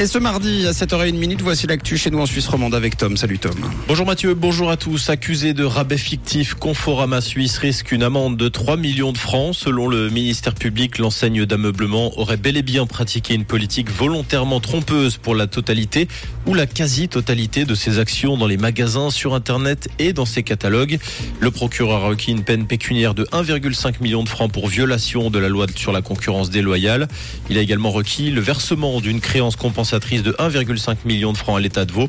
Et ce mardi à 7h01 voici l'actu chez nous en Suisse romande avec Tom. Salut Tom. Bonjour Mathieu, bonjour à tous. Accusé de rabais fictif, Conforama Suisse risque une amende de 3 millions de francs. Selon le ministère public, l'enseigne d'ameublement aurait bel et bien pratiqué une politique volontairement trompeuse pour la totalité ou la quasi-totalité de ses actions dans les magasins, sur Internet et dans ses catalogues. Le procureur a requis une peine pécuniaire de 1,5 million de francs pour violation de la loi sur la concurrence déloyale. Il a également requis le versement d'une créance compensatoire de 1,5 million de francs à l'État de Vaud.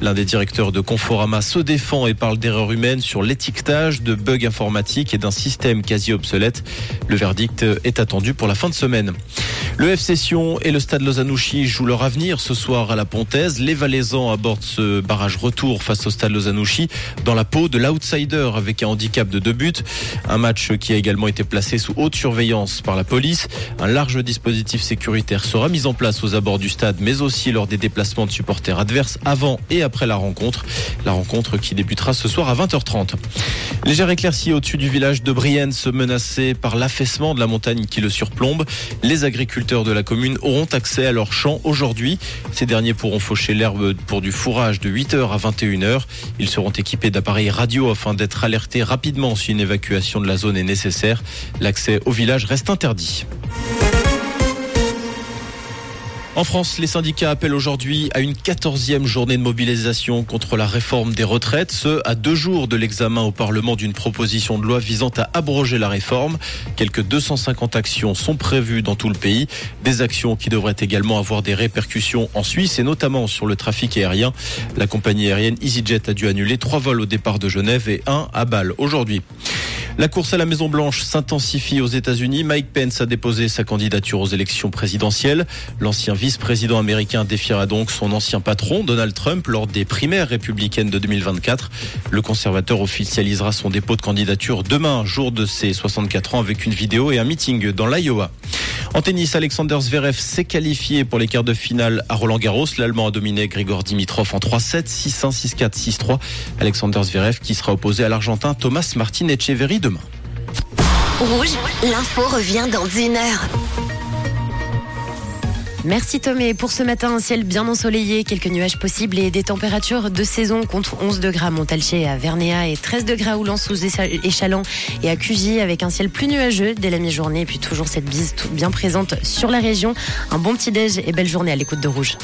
L'un des directeurs de Conforama se défend et parle d'erreurs humaines sur l'étiquetage, de bugs informatiques et d'un système quasi obsolète. Le verdict est attendu pour la fin de semaine. Le FC Sion et le Stade Lozanouchi jouent leur avenir ce soir à la Pontaise. Les Valaisans abordent ce barrage retour face au Stade Lozanouchi dans la peau de l'outsider avec un handicap de deux buts. Un match qui a également été placé sous haute surveillance par la police. Un large dispositif sécuritaire sera mis en place aux abords du stade mais aussi lors des déplacements de supporters adverses avant et après la rencontre. La rencontre qui débutera ce soir à 20h30. Légère éclaircie au-dessus du village de Brienne, se menacé par l'affaissement de la montagne qui le surplombe. Les agriculteurs de la commune auront accès à leurs champs aujourd'hui. Ces derniers pourront faucher l'herbe pour du fourrage de 8h à 21h. Ils seront équipés d'appareils radio afin d'être alertés rapidement si une évacuation de la zone est nécessaire. L'accès au village reste interdit. En France, les syndicats appellent aujourd'hui à une quatorzième journée de mobilisation contre la réforme des retraites, ce à deux jours de l'examen au Parlement d'une proposition de loi visant à abroger la réforme. Quelques 250 actions sont prévues dans tout le pays, des actions qui devraient également avoir des répercussions en Suisse et notamment sur le trafic aérien. La compagnie aérienne EasyJet a dû annuler trois vols au départ de Genève et un à Bâle aujourd'hui. La course à la Maison Blanche s'intensifie aux États-Unis. Mike Pence a déposé sa candidature aux élections présidentielles. L'ancien vice-président américain défiera donc son ancien patron, Donald Trump, lors des primaires républicaines de 2024. Le conservateur officialisera son dépôt de candidature demain, jour de ses 64 ans, avec une vidéo et un meeting dans l'Iowa. En tennis, Alexander Zverev s'est qualifié pour les quarts de finale à Roland Garros. L'Allemand a dominé Grigor Dimitrov en 3-7, 6-1, 6-4, 6-3. Alexander Zverev qui sera opposé à l'Argentin Thomas Martin Echeverry demain. Rouge, l'info revient dans une heure. Merci Tom. pour ce matin, un ciel bien ensoleillé, quelques nuages possibles et des températures de saison contre 11 degrés à Montalché à Vernéa et 13 degrés à Oulan sous Échalon et à Cugy avec un ciel plus nuageux dès la mi-journée et puis toujours cette bise bien présente sur la région. Un bon petit déj et belle journée à l'écoute de Rouge.